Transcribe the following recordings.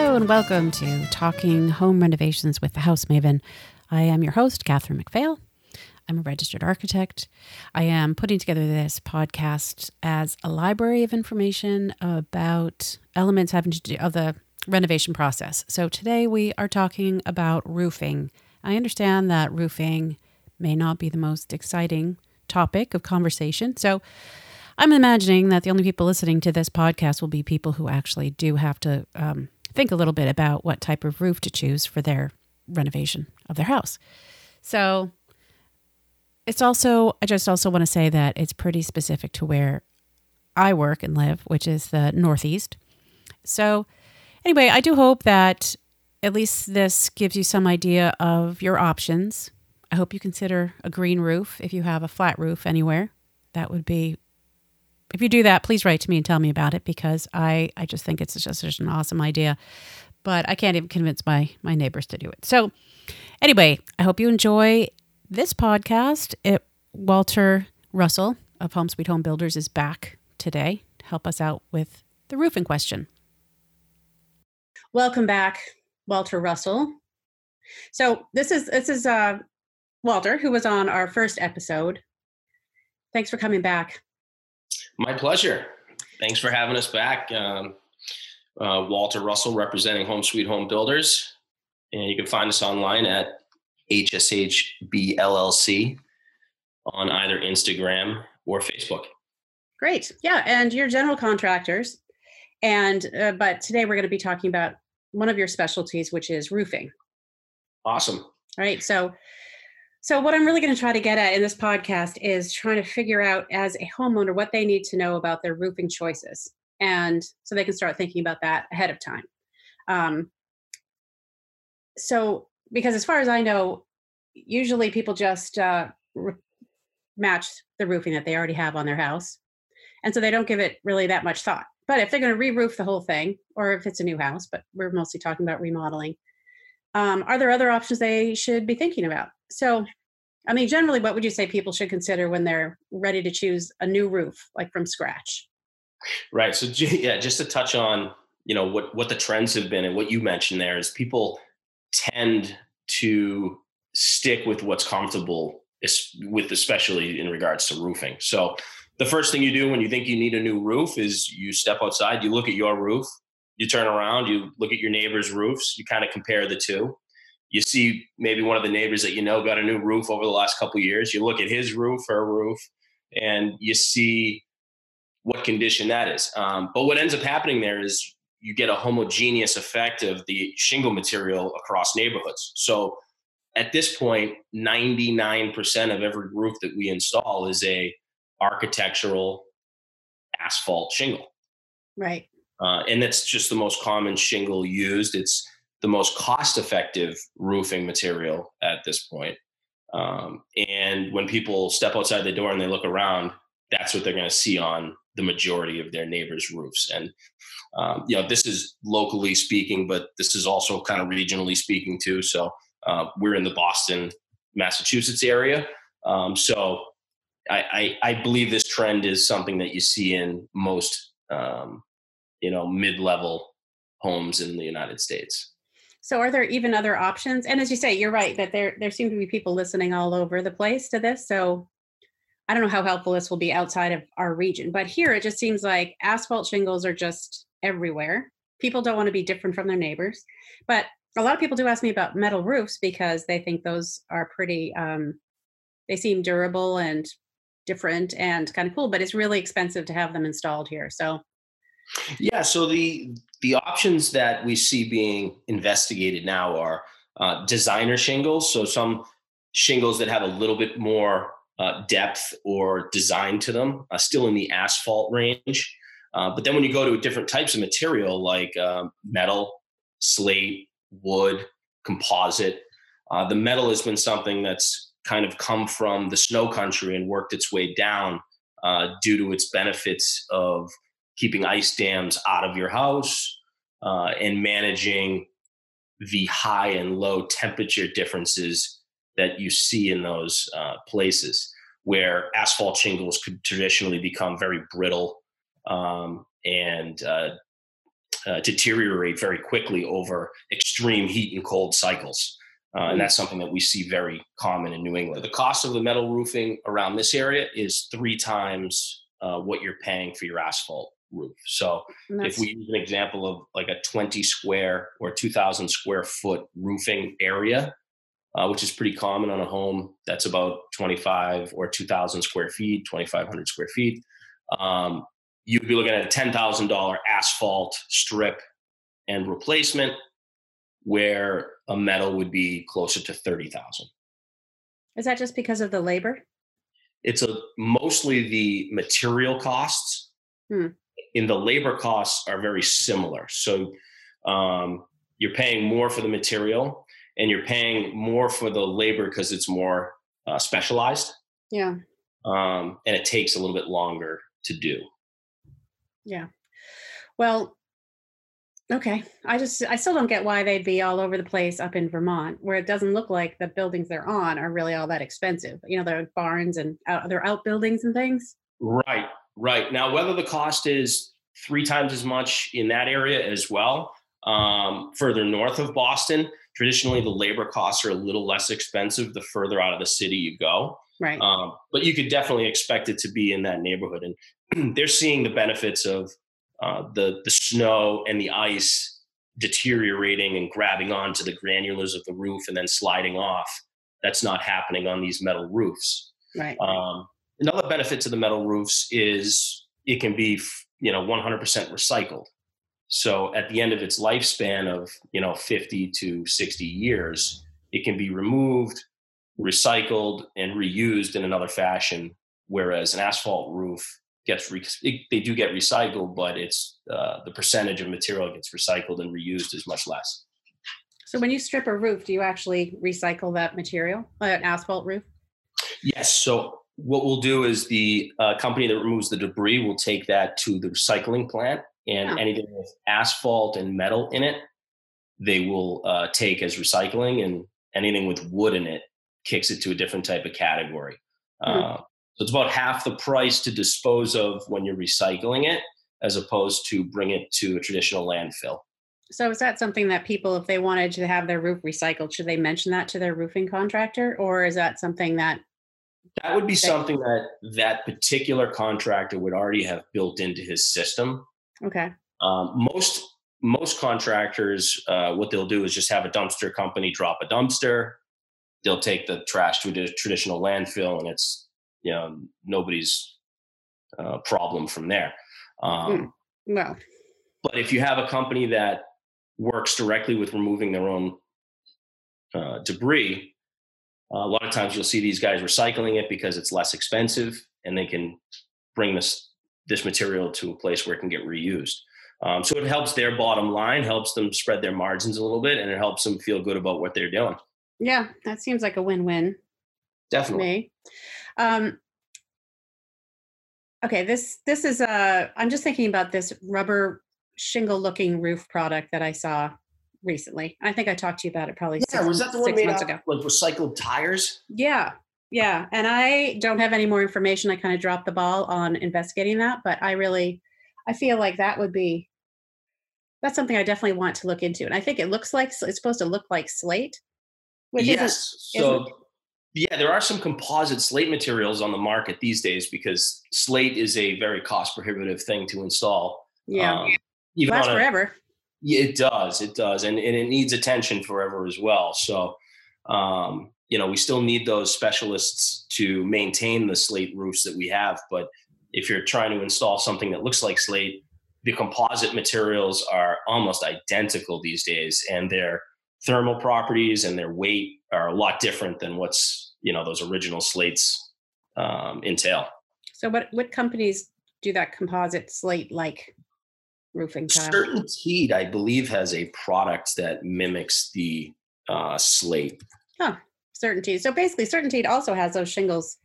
Hello and welcome to Talking Home Renovations with the House Maven. I am your host, Catherine McPhail. I'm a registered architect. I am putting together this podcast as a library of information about elements having to do of the renovation process. So today we are talking about roofing. I understand that roofing may not be the most exciting topic of conversation. So I'm imagining that the only people listening to this podcast will be people who actually do have to um, think a little bit about what type of roof to choose for their renovation of their house. So it's also, I just also want to say that it's pretty specific to where I work and live, which is the Northeast. So, anyway, I do hope that at least this gives you some idea of your options. I hope you consider a green roof if you have a flat roof anywhere. That would be if you do that, please write to me and tell me about it because I, I just think it's just such an awesome idea. But I can't even convince my my neighbors to do it. So anyway, I hope you enjoy this podcast. It Walter Russell of Home Sweet Home Builders is back today to help us out with the roofing question. Welcome back, Walter Russell. So this is this is uh Walter, who was on our first episode. Thanks for coming back. My pleasure. Thanks for having us back. Um, uh, Walter Russell representing Home Sweet Home Builders. And you can find us online at HSHBLLC on either Instagram or Facebook. Great. Yeah. And you're general contractors. And, uh, but today we're going to be talking about one of your specialties, which is roofing. Awesome. All right. So, so, what I'm really going to try to get at in this podcast is trying to figure out as a homeowner what they need to know about their roofing choices. And so they can start thinking about that ahead of time. Um, so, because as far as I know, usually people just uh, re- match the roofing that they already have on their house. And so they don't give it really that much thought. But if they're going to re roof the whole thing, or if it's a new house, but we're mostly talking about remodeling, um, are there other options they should be thinking about? So, I mean, generally, what would you say people should consider when they're ready to choose a new roof, like from scratch? Right. So, yeah, just to touch on, you know, what what the trends have been and what you mentioned there is people tend to stick with what's comfortable, with especially in regards to roofing. So, the first thing you do when you think you need a new roof is you step outside, you look at your roof, you turn around, you look at your neighbor's roofs, you kind of compare the two you see maybe one of the neighbors that you know got a new roof over the last couple years you look at his roof her roof and you see what condition that is. Um, but what ends up happening there is you get a homogeneous effect of the shingle material across neighborhoods. So at this point 99% of every roof that we install is a architectural asphalt shingle. Right. Uh, and that's just the most common shingle used. It's the most cost effective roofing material at this point. Um, and when people step outside the door and they look around, that's what they're going to see on the majority of their neighbors' roofs. And um, you know, this is locally speaking, but this is also kind of regionally speaking too. So uh, we're in the Boston, Massachusetts area. Um, so I, I, I, believe this trend is something that you see in most, um, you know, mid-level homes in the United States. So are there even other options? And as you say, you're right that there there seem to be people listening all over the place to this. So I don't know how helpful this will be outside of our region, but here it just seems like asphalt shingles are just everywhere. People don't want to be different from their neighbors. But a lot of people do ask me about metal roofs because they think those are pretty um, they seem durable and different and kind of cool, but it's really expensive to have them installed here. So yeah, so the the options that we see being investigated now are uh, designer shingles. So some shingles that have a little bit more uh, depth or design to them, uh, still in the asphalt range. Uh, but then when you go to different types of material like um, metal, slate, wood, composite, uh, the metal has been something that's kind of come from the snow country and worked its way down uh, due to its benefits of keeping ice dams out of your house uh, and managing the high and low temperature differences that you see in those uh, places where asphalt shingles could traditionally become very brittle um, and uh, uh, deteriorate very quickly over extreme heat and cold cycles. Uh, and that's something that we see very common in New England. The cost of the metal roofing around this area is three times uh, what you're paying for your asphalt roof. So if we use an example of like a 20 square or 2,000 square foot roofing area, uh, which is pretty common on a home that's about 25 or 2,000 square feet, 2,500 square feet, um, you'd be looking at a $10,000 asphalt strip and replacement where a metal would be closer to 30,000. Is that just because of the labor? It's a mostly the material costs. Hmm. In the labor costs are very similar. So um, you're paying more for the material and you're paying more for the labor because it's more uh, specialized. Yeah. Um, and it takes a little bit longer to do. Yeah. Well, Okay. I just I still don't get why they'd be all over the place up in Vermont, where it doesn't look like the buildings they're on are really all that expensive. You know, they're barns and out, they're outbuildings and things. Right. Right. Now, whether the cost is three times as much in that area as well, um, further north of Boston, traditionally the labor costs are a little less expensive the further out of the city you go. Right. Um, but you could definitely expect it to be in that neighborhood, and they're seeing the benefits of uh, the the snow and the ice deteriorating and grabbing onto the granulars of the roof and then sliding off. That's not happening on these metal roofs. Right. Um, another benefit to the metal roofs is it can be you know 100% recycled. So at the end of its lifespan of you know 50 to 60 years, it can be removed, recycled, and reused in another fashion. Whereas an asphalt roof gets re- it, they do get recycled, but it's uh, the percentage of material gets recycled and reused is much less. So when you strip a roof, do you actually recycle that material, uh, an asphalt roof? Yes. So what we'll do is the uh, company that removes the debris will take that to the recycling plant, and oh. anything with asphalt and metal in it, they will uh, take as recycling, and anything with wood in it kicks it to a different type of category. Mm-hmm. So it's about half the price to dispose of when you're recycling it, as opposed to bring it to a traditional landfill. So is that something that people, if they wanted to have their roof recycled, should they mention that to their roofing contractor, or is that something that? That would be something that that particular contractor would already have built into his system. Okay. Um, most most contractors, uh, what they'll do is just have a dumpster company drop a dumpster. They'll take the trash to a traditional landfill, and it's you know nobody's uh, problem from there. Um, mm. but if you have a company that works directly with removing their own uh, debris, uh, a lot of times you'll see these guys recycling it because it's less expensive and they can bring this this material to a place where it can get reused. Um, so it helps their bottom line, helps them spread their margins a little bit, and it helps them feel good about what they're doing. Yeah, that seems like a win-win. Definitely. Um, okay, this this is a. Uh, I'm just thinking about this rubber shingle looking roof product that I saw recently. I think I talked to you about it probably. Yeah, six, was that the one made out ago. like recycled tires? Yeah, yeah. And I don't have any more information. I kind of dropped the ball on investigating that, but I really, I feel like that would be. That's something I definitely want to look into, and I think it looks like it's supposed to look like slate. Which yes. Isn't, so isn't, yeah, there are some composite slate materials on the market these days because slate is a very cost prohibitive thing to install. Yeah. Um, even lasts a, forever. It does. It does. And, and it needs attention forever as well. So, um, you know, we still need those specialists to maintain the slate roofs that we have. But if you're trying to install something that looks like slate, the composite materials are almost identical these days. And their thermal properties and their weight are a lot different than what's you know those original slates um, entail. So what what companies do that composite slate like roofing tile? CertainTeed, I believe, has a product that mimics the uh, slate. Oh, CertainTeed. So basically, CertainTeed also has those shingles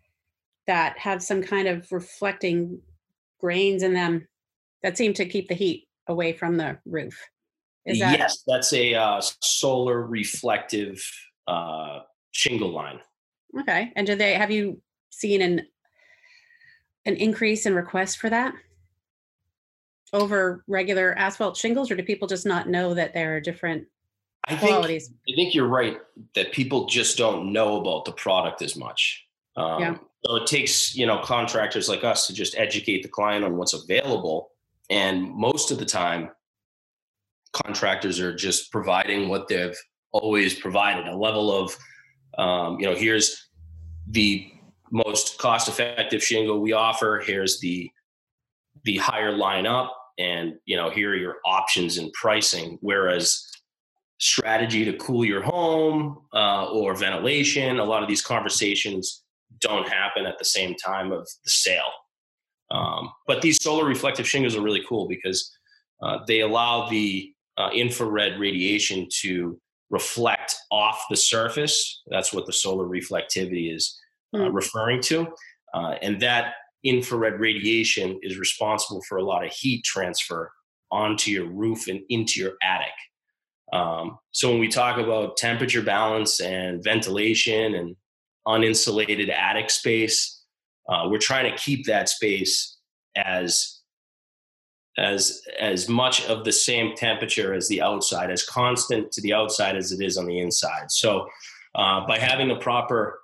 that have some kind of reflecting grains in them that seem to keep the heat away from the roof. That- yes, that's a uh, solar reflective uh, shingle line. Okay. And do they have you seen an an increase in requests for that? Over regular asphalt shingles, or do people just not know that there are different I think qualities? I think you're right that people just don't know about the product as much. Um, Yeah. So it takes you know contractors like us to just educate the client on what's available, and most of the time, contractors are just providing what they've always provided a level of um, you know here's the most cost effective shingle we offer here's the the higher line up and you know here are your options in pricing whereas strategy to cool your home uh, or ventilation a lot of these conversations don't happen at the same time of the sale um, but these solar reflective shingles are really cool because uh, they allow the uh, infrared radiation to reflect off the surface. That's what the solar reflectivity is uh, Hmm. referring to. Uh, and that infrared radiation is responsible for a lot of heat transfer onto your roof and into your attic. Um, so when we talk about temperature balance and ventilation and uninsulated attic space, uh, we're trying to keep that space as as as much of the same temperature as the outside, as constant to the outside as it is on the inside. So, uh, by having the proper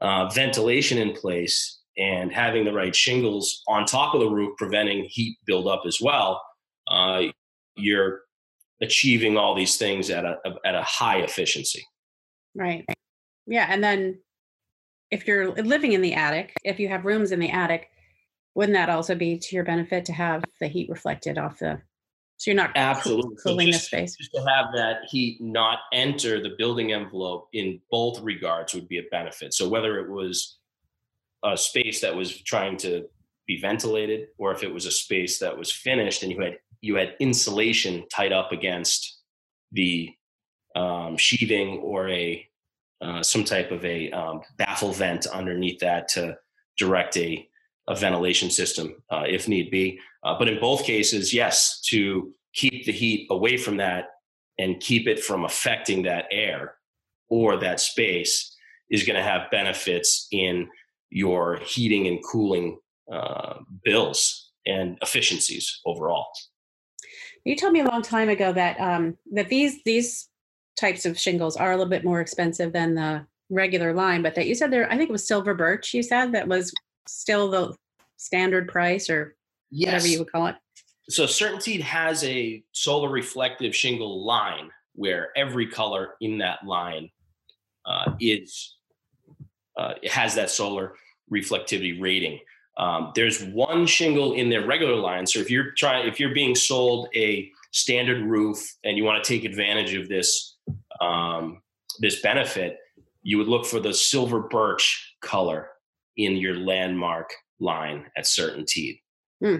uh, ventilation in place and having the right shingles on top of the roof, preventing heat buildup as well, uh, you're achieving all these things at a at a high efficiency. Right. Yeah. And then if you're living in the attic, if you have rooms in the attic, wouldn't that also be to your benefit to have the heat reflected off the so you're not Absolutely. So cooling the space? just to have that heat not enter the building envelope in both regards would be a benefit. So whether it was a space that was trying to be ventilated, or if it was a space that was finished and you had you had insulation tied up against the um, sheathing or a uh, some type of a um, baffle vent underneath that to direct a, a ventilation system uh, if need be. Uh, but in both cases, yes, to keep the heat away from that and keep it from affecting that air or that space is going to have benefits in your heating and cooling uh, bills and efficiencies overall. You told me a long time ago that um, that these these types of shingles are a little bit more expensive than the regular line, but that you said there, I think it was silver birch. You said that was still the standard price or whatever you would call it. so CertainTeed has a solar reflective shingle line where every color in that line uh, is uh, it has that solar reflectivity rating. Um, there's one shingle in their regular line. So if you're trying, if you're being sold a standard roof and you want to take advantage of this um, this benefit, you would look for the silver birch color in your landmark line at CertainTeed. Hmm.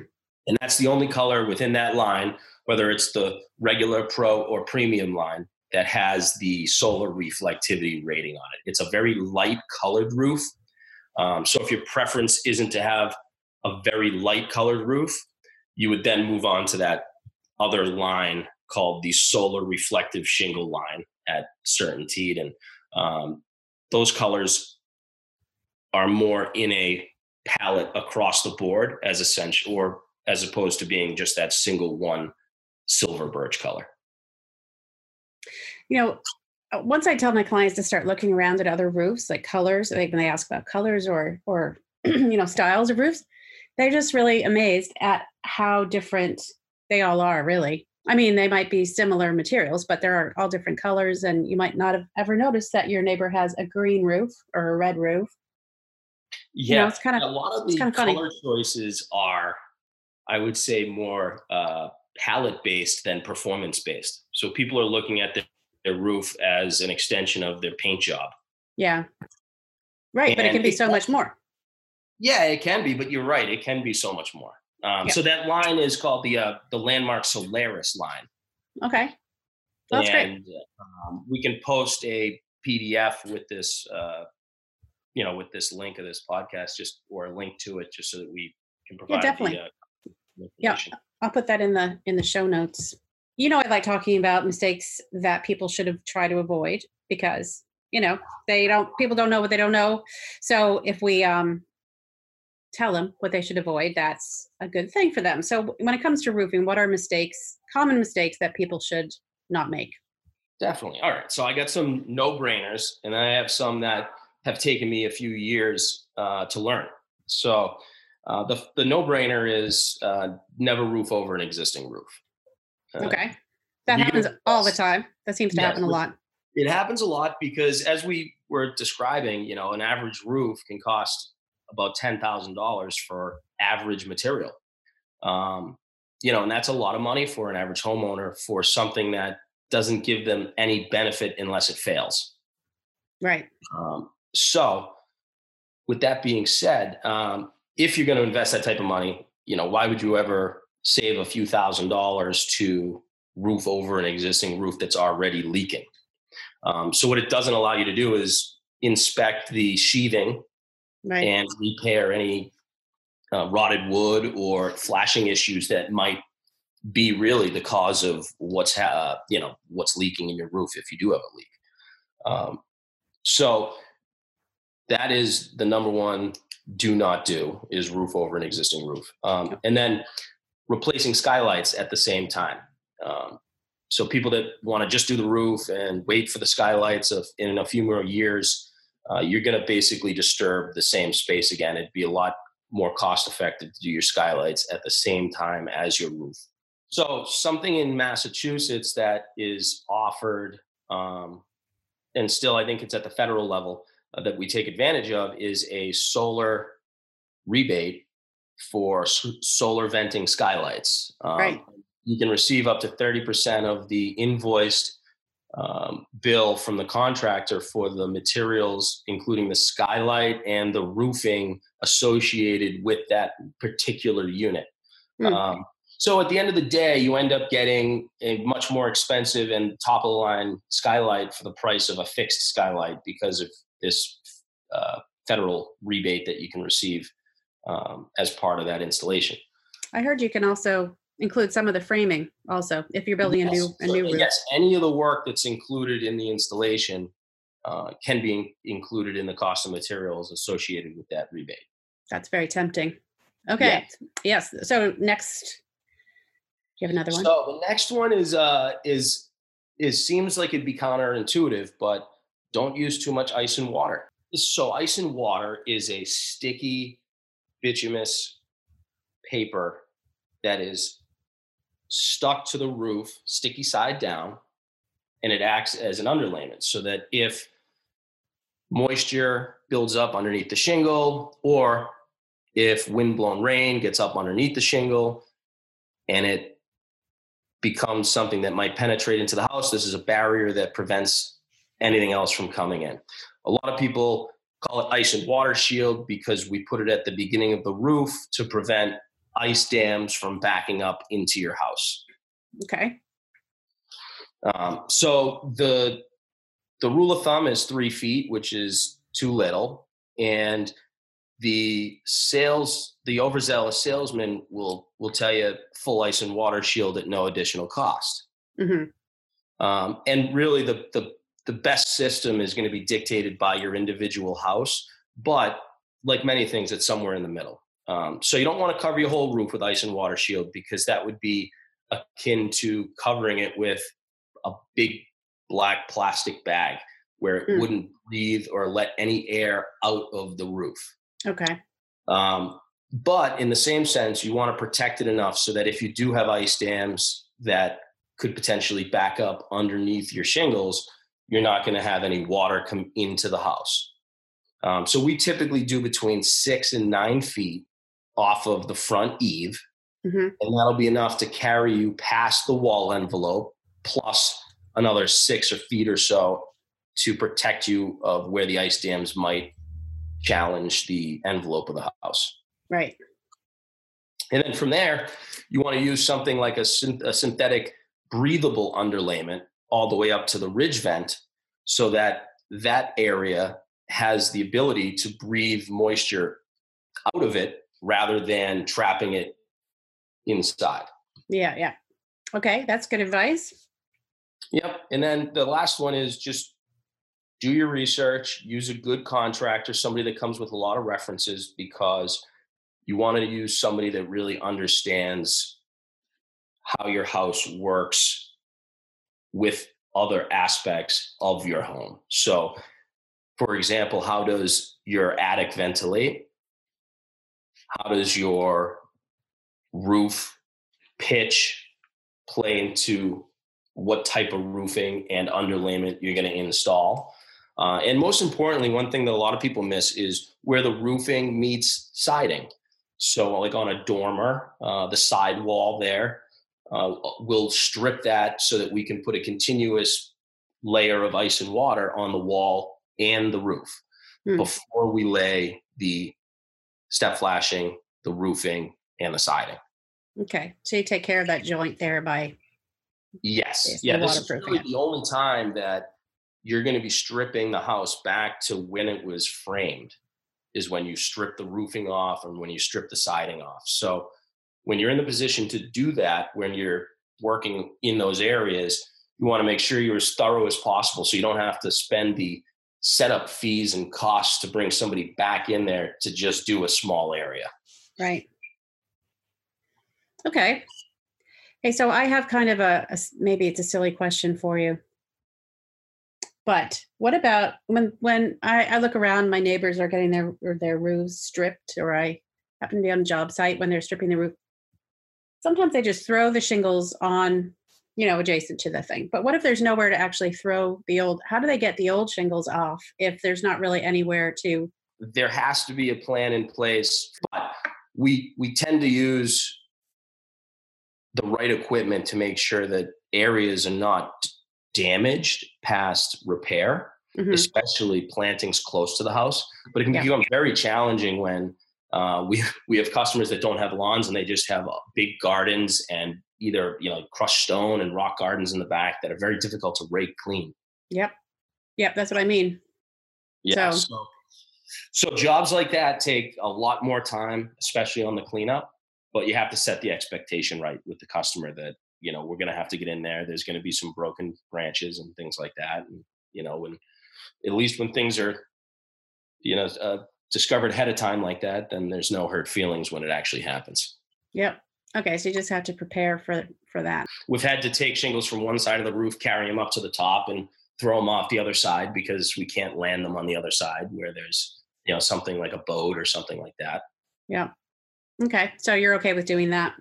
And that's the only color within that line, whether it's the regular pro or premium line, that has the solar reflectivity rating on it. It's a very light colored roof. Um, so if your preference isn't to have a very light colored roof, you would then move on to that other line called the solar reflective shingle line at CertainTeed. And um, those colors are more in a palette across the board as essential or as opposed to being just that single one silver birch color. You know, uh, once I tell my clients to start looking around at other roofs, like colors, like when they ask about colors or or you know styles of roofs, they're just really amazed at how different they all are. Really, I mean, they might be similar materials, but there are all different colors, and you might not have ever noticed that your neighbor has a green roof or a red roof. Yeah, You know, it's kind of a lot of the kinda funny. color choices are, I would say, more uh, palette based than performance based. So people are looking at their, their roof as an extension of their paint job. yeah, right. But it can be so much more. Yeah, it can be, but you're right. It can be so much more. Um, Yeah. So that line is called the uh, the landmark Solaris line. Okay, that's great. and um, we can post a PDF with this, uh, you know, with this link of this podcast, just or a link to it, just so that we can provide Yeah, definitely. the uh, Yeah. I'll put that in the in the show notes. You know, I like talking about mistakes that people should have tried to avoid because you know they don't people don't know what they don't know. So if we um tell them what they should avoid, that's a good thing for them. So when it comes to roofing, what are mistakes, common mistakes that people should not make? Definitely. All right. So I got some no brainers, and I have some that have taken me a few years uh, to learn. So uh, the the no brainer is uh, never roof over an existing roof. Uh, okay, that happens all the time. That seems to happen a lot. It happens a lot because, as we were describing, you know, an average roof can cost about ten thousand dollars for average material. Um, you know, and that's a lot of money for an average homeowner for something that doesn't give them any benefit unless it fails. Right. Um, so, with that being said, um, if you're going to invest that type of money, you know, why would you ever save a few thousand dollars to roof over an existing roof that's already leaking? Um, so, what it doesn't allow you to do is inspect the sheathing right. and repair any uh, rotted wood or flashing issues that might be really the cause of what's ha- uh, you know what's leaking in your roof if you do have a leak. Um, so that is the number one do not do is roof over an existing roof, um, and then replacing skylights at the same time. Um, so people that want to just do the roof and wait for the skylights of, in a few more years, uh, you're going to basically disturb the same space again. It'd be a lot more cost effective to do your skylights at the same time as your roof. So something in Massachusetts that is offered, um, and still I think it's at the federal level uh, that we take advantage of, is a solar rebate for s- solar venting skylights. Um, right. You can receive up to 30% of the invoiced um, bill from the contractor for the materials, including the skylight and the roofing associated with that particular unit. Mm. Um, so at the end of the day, you end up getting a much more expensive and top of the line skylight for the price of a fixed skylight because of this uh, federal rebate that you can receive um, as part of that installation. I heard you can also include some of the framing also if you're building yes. a new a new roof. Yes, any of the work that's included in the installation uh, can be included in the cost of materials associated with that rebate. That's very tempting. Okay. Yeah. Yes. So next you have another one? So the next one is uh is is seems like it'd be counterintuitive, but don't use too much ice and water. So ice and water is a sticky bituminous paper that is stuck to the roof, sticky side down, and it acts as an underlayment so that if moisture builds up underneath the shingle or if windblown rain gets up underneath the shingle and it becomes something that might penetrate into the house. This is a barrier that prevents anything else from coming in. A lot of people call it ice and water shield because we put it at the beginning of the roof to prevent ice dams from backing up into your house. Okay. Um, so the the rule of thumb is three feet, which is too little, and the sales the overzealous salesman will will tell you full ice and water shield at no additional cost mm-hmm. um, and really the, the the best system is going to be dictated by your individual house but like many things it's somewhere in the middle um, so you don't want to cover your whole roof with ice and water shield because that would be akin to covering it with a big black plastic bag where it mm. wouldn't breathe or let any air out of the roof Okay. Um, but in the same sense, you want to protect it enough so that if you do have ice dams that could potentially back up underneath your shingles, you're not going to have any water come into the house. Um, so we typically do between six and nine feet off of the front eave, mm-hmm. and that'll be enough to carry you past the wall envelope, plus another six or feet or so to protect you of where the ice dams might challenge the envelope of the house. Right. And then from there, you want to use something like a, a synthetic breathable underlayment all the way up to the ridge vent so that that area has the ability to breathe moisture out of it rather than trapping it inside. Yeah, yeah. Okay, that's good advice. Yep. And then the last one is just do your research, use a good contractor, somebody that comes with a lot of references, because you want to use somebody that really understands how your house works with other aspects of your home. So, for example, how does your attic ventilate? How does your roof pitch play into what type of roofing and underlayment you're going to install? Uh, and most importantly, one thing that a lot of people miss is where the roofing meets siding. So, like on a dormer, uh, the side wall there, uh, we'll strip that so that we can put a continuous layer of ice and water on the wall and the roof hmm. before we lay the step flashing, the roofing, and the siding. Okay, so you take care of that joint there by yes, yeah. This is really the only time that you're going to be stripping the house back to when it was framed is when you strip the roofing off and when you strip the siding off. So when you're in the position to do that, when you're working in those areas, you want to make sure you're as thorough as possible so you don't have to spend the setup fees and costs to bring somebody back in there to just do a small area. Right. Okay. Hey, so I have kind of a, a maybe it's a silly question for you. But what about when when I, I look around, my neighbors are getting their their roofs stripped, or I happen to be on a job site when they're stripping the roof. Sometimes they just throw the shingles on, you know, adjacent to the thing. But what if there's nowhere to actually throw the old? How do they get the old shingles off if there's not really anywhere to? There has to be a plan in place, but we we tend to use the right equipment to make sure that areas are not damaged past repair, mm-hmm. especially plantings close to the house. But it can yeah. become very challenging when uh, we we have customers that don't have lawns and they just have big gardens and either you know crushed stone and rock gardens in the back that are very difficult to rake clean. Yep, yep, that's what I mean. Yeah. So, so, so jobs like that take a lot more time, especially on the cleanup. But you have to set the expectation right with the customer that you know we're going to have to get in there there's going to be some broken branches and things like that and you know when at least when things are you know uh, discovered ahead of time like that then there's no hurt feelings when it actually happens yep okay so you just have to prepare for for that we've had to take shingles from one side of the roof carry them up to the top and throw them off the other side because we can't land them on the other side where there's you know something like a boat or something like that yeah okay so you're okay with doing that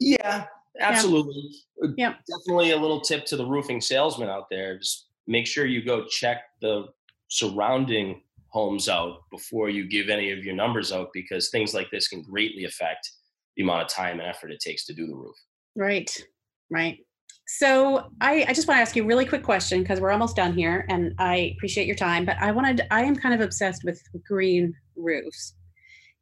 yeah Absolutely. Uh, yeah. Definitely a little tip to the roofing salesman out there. Just make sure you go check the surrounding homes out before you give any of your numbers out because things like this can greatly affect the amount of time and effort it takes to do the roof. Right. Right. So I, I just want to ask you a really quick question because we're almost done here and I appreciate your time, but I wanted I am kind of obsessed with green roofs.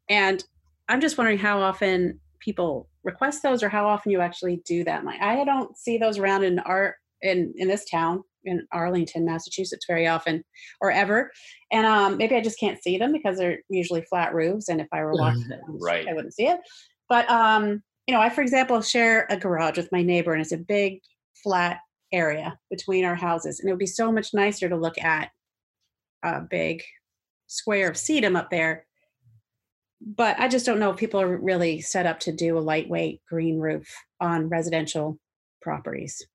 And I'm just wondering how often people request those or how often you actually do that. Like I don't see those around in our in in this town in Arlington, Massachusetts very often or ever. And um, maybe I just can't see them because they're usually flat roofs. And if I were watching it, right. I wouldn't see it. But um, you know, I, for example, share a garage with my neighbor and it's a big flat area between our houses. And it would be so much nicer to look at a big square of sedum up there but I just don't know if people are really set up to do a lightweight green roof on residential properties.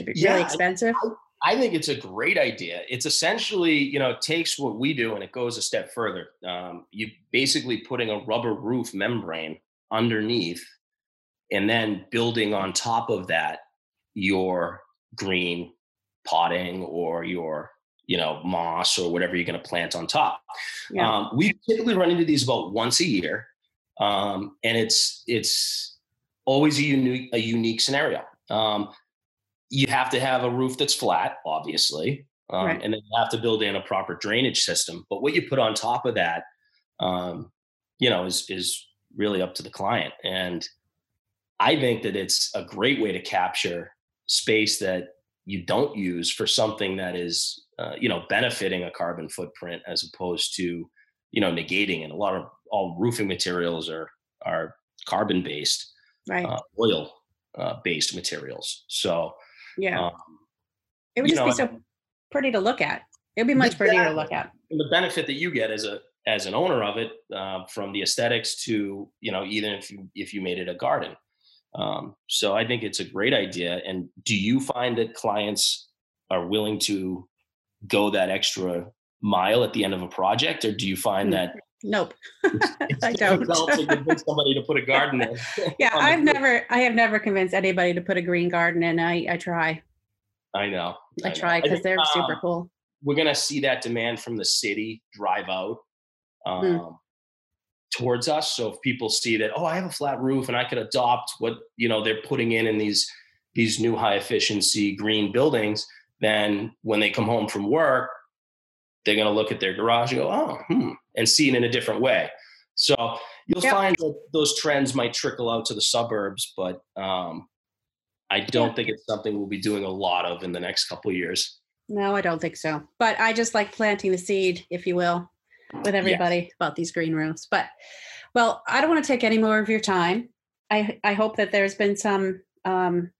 It's yeah, really expensive. I, I, think it's a great idea. It's essentially, you know, it takes what we do and it goes a step further. Um, you basically putting a rubber roof membrane underneath and then building on top of that your green potting or your you know moss or whatever you're going to plant on top yeah. um, we typically run into these about once a year um, and it's it's always a unique a unique scenario um, you have to have a roof that's flat obviously um, right. and then you have to build in a proper drainage system but what you put on top of that um, you know is is really up to the client and i think that it's a great way to capture space that you don't use for something that is uh, you know benefiting a carbon footprint as opposed to you know negating and a lot of all roofing materials are are carbon based right. uh, oil uh, based materials. So yeah. Um, it would just know, be so pretty to look at. It would be much prettier to look at. And the benefit that you get as a as an owner of it, uh, from the aesthetics to you know, even if you if you made it a garden. Um, so I think it's a great idea. And do you find that clients are willing to go that extra mile at the end of a project, or do you find that Nope, I don't. to convince somebody to put a garden in. yeah, I've never, I have never convinced anybody to put a green garden in. I, I try. I know. I, I try because they're um, super cool. We're gonna see that demand from the city drive out hmm. um, towards us. So if people see that, oh, I have a flat roof and I could adopt what you know they're putting in in these these new high efficiency green buildings, then when they come home from work, they're going to look at their garage and go, oh, hmm, and seen in a different way. So you'll find that those trends might trickle out to the suburbs, but um, I don't yeah. think it's something we'll be doing a lot of in the next couple of years. No, I don't think so. But I just like planting the seed, if you will, with everybody yes. about these green rooms. But well, I don't want to take any more of your time. I I hope that there's been some um,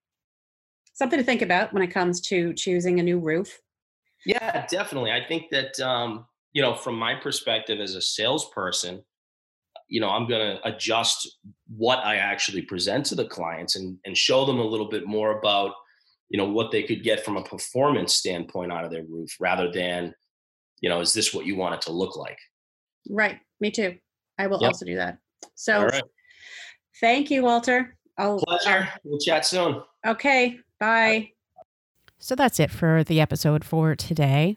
something to think about when it comes to choosing a new roof. Yeah, definitely. I think that um, you know, from my perspective as a salesperson, you know, I'm going to adjust what I actually present to the clients and and show them a little bit more about you know what they could get from a performance standpoint out of their roof rather than you know is this what you want it to look like? Right me too. I will yep. also do that. So right. thank you walter. I'll, pleasure. Um, we'll chat soon. Okay bye. So that's it for the episode for today.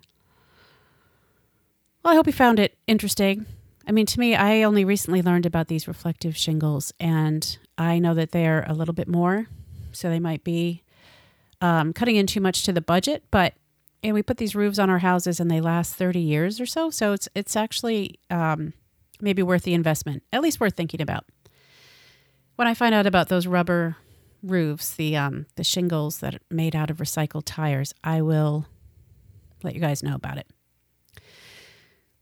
Well, I hope you found it interesting. I mean, to me, I only recently learned about these reflective shingles, and I know that they're a little bit more, so they might be um, cutting in too much to the budget. But and we put these roofs on our houses, and they last thirty years or so. So it's it's actually um, maybe worth the investment, at least worth thinking about. When I find out about those rubber roofs, the um, the shingles that are made out of recycled tires, I will let you guys know about it.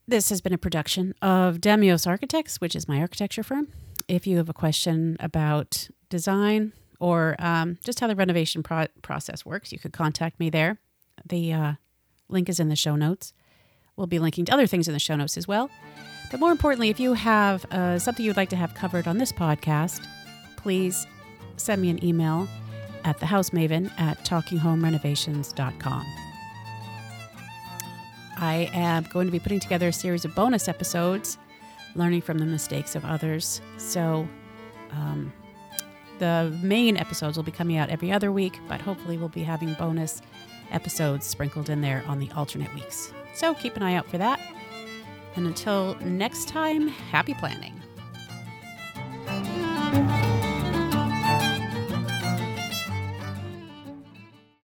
This has been a production of Demios Architects, which is my architecture firm. If you have a question about design or um, just how the renovation pro- process works, you could contact me there. The uh, link is in the show notes. We'll be linking to other things in the show notes as well. But more importantly, if you have uh, something you'd like to have covered on this podcast, please send me an email at thehousemaven at talkinghomerenovations.com. I am going to be putting together a series of bonus episodes, learning from the mistakes of others. So, um, the main episodes will be coming out every other week, but hopefully, we'll be having bonus episodes sprinkled in there on the alternate weeks. So, keep an eye out for that. And until next time, happy planning.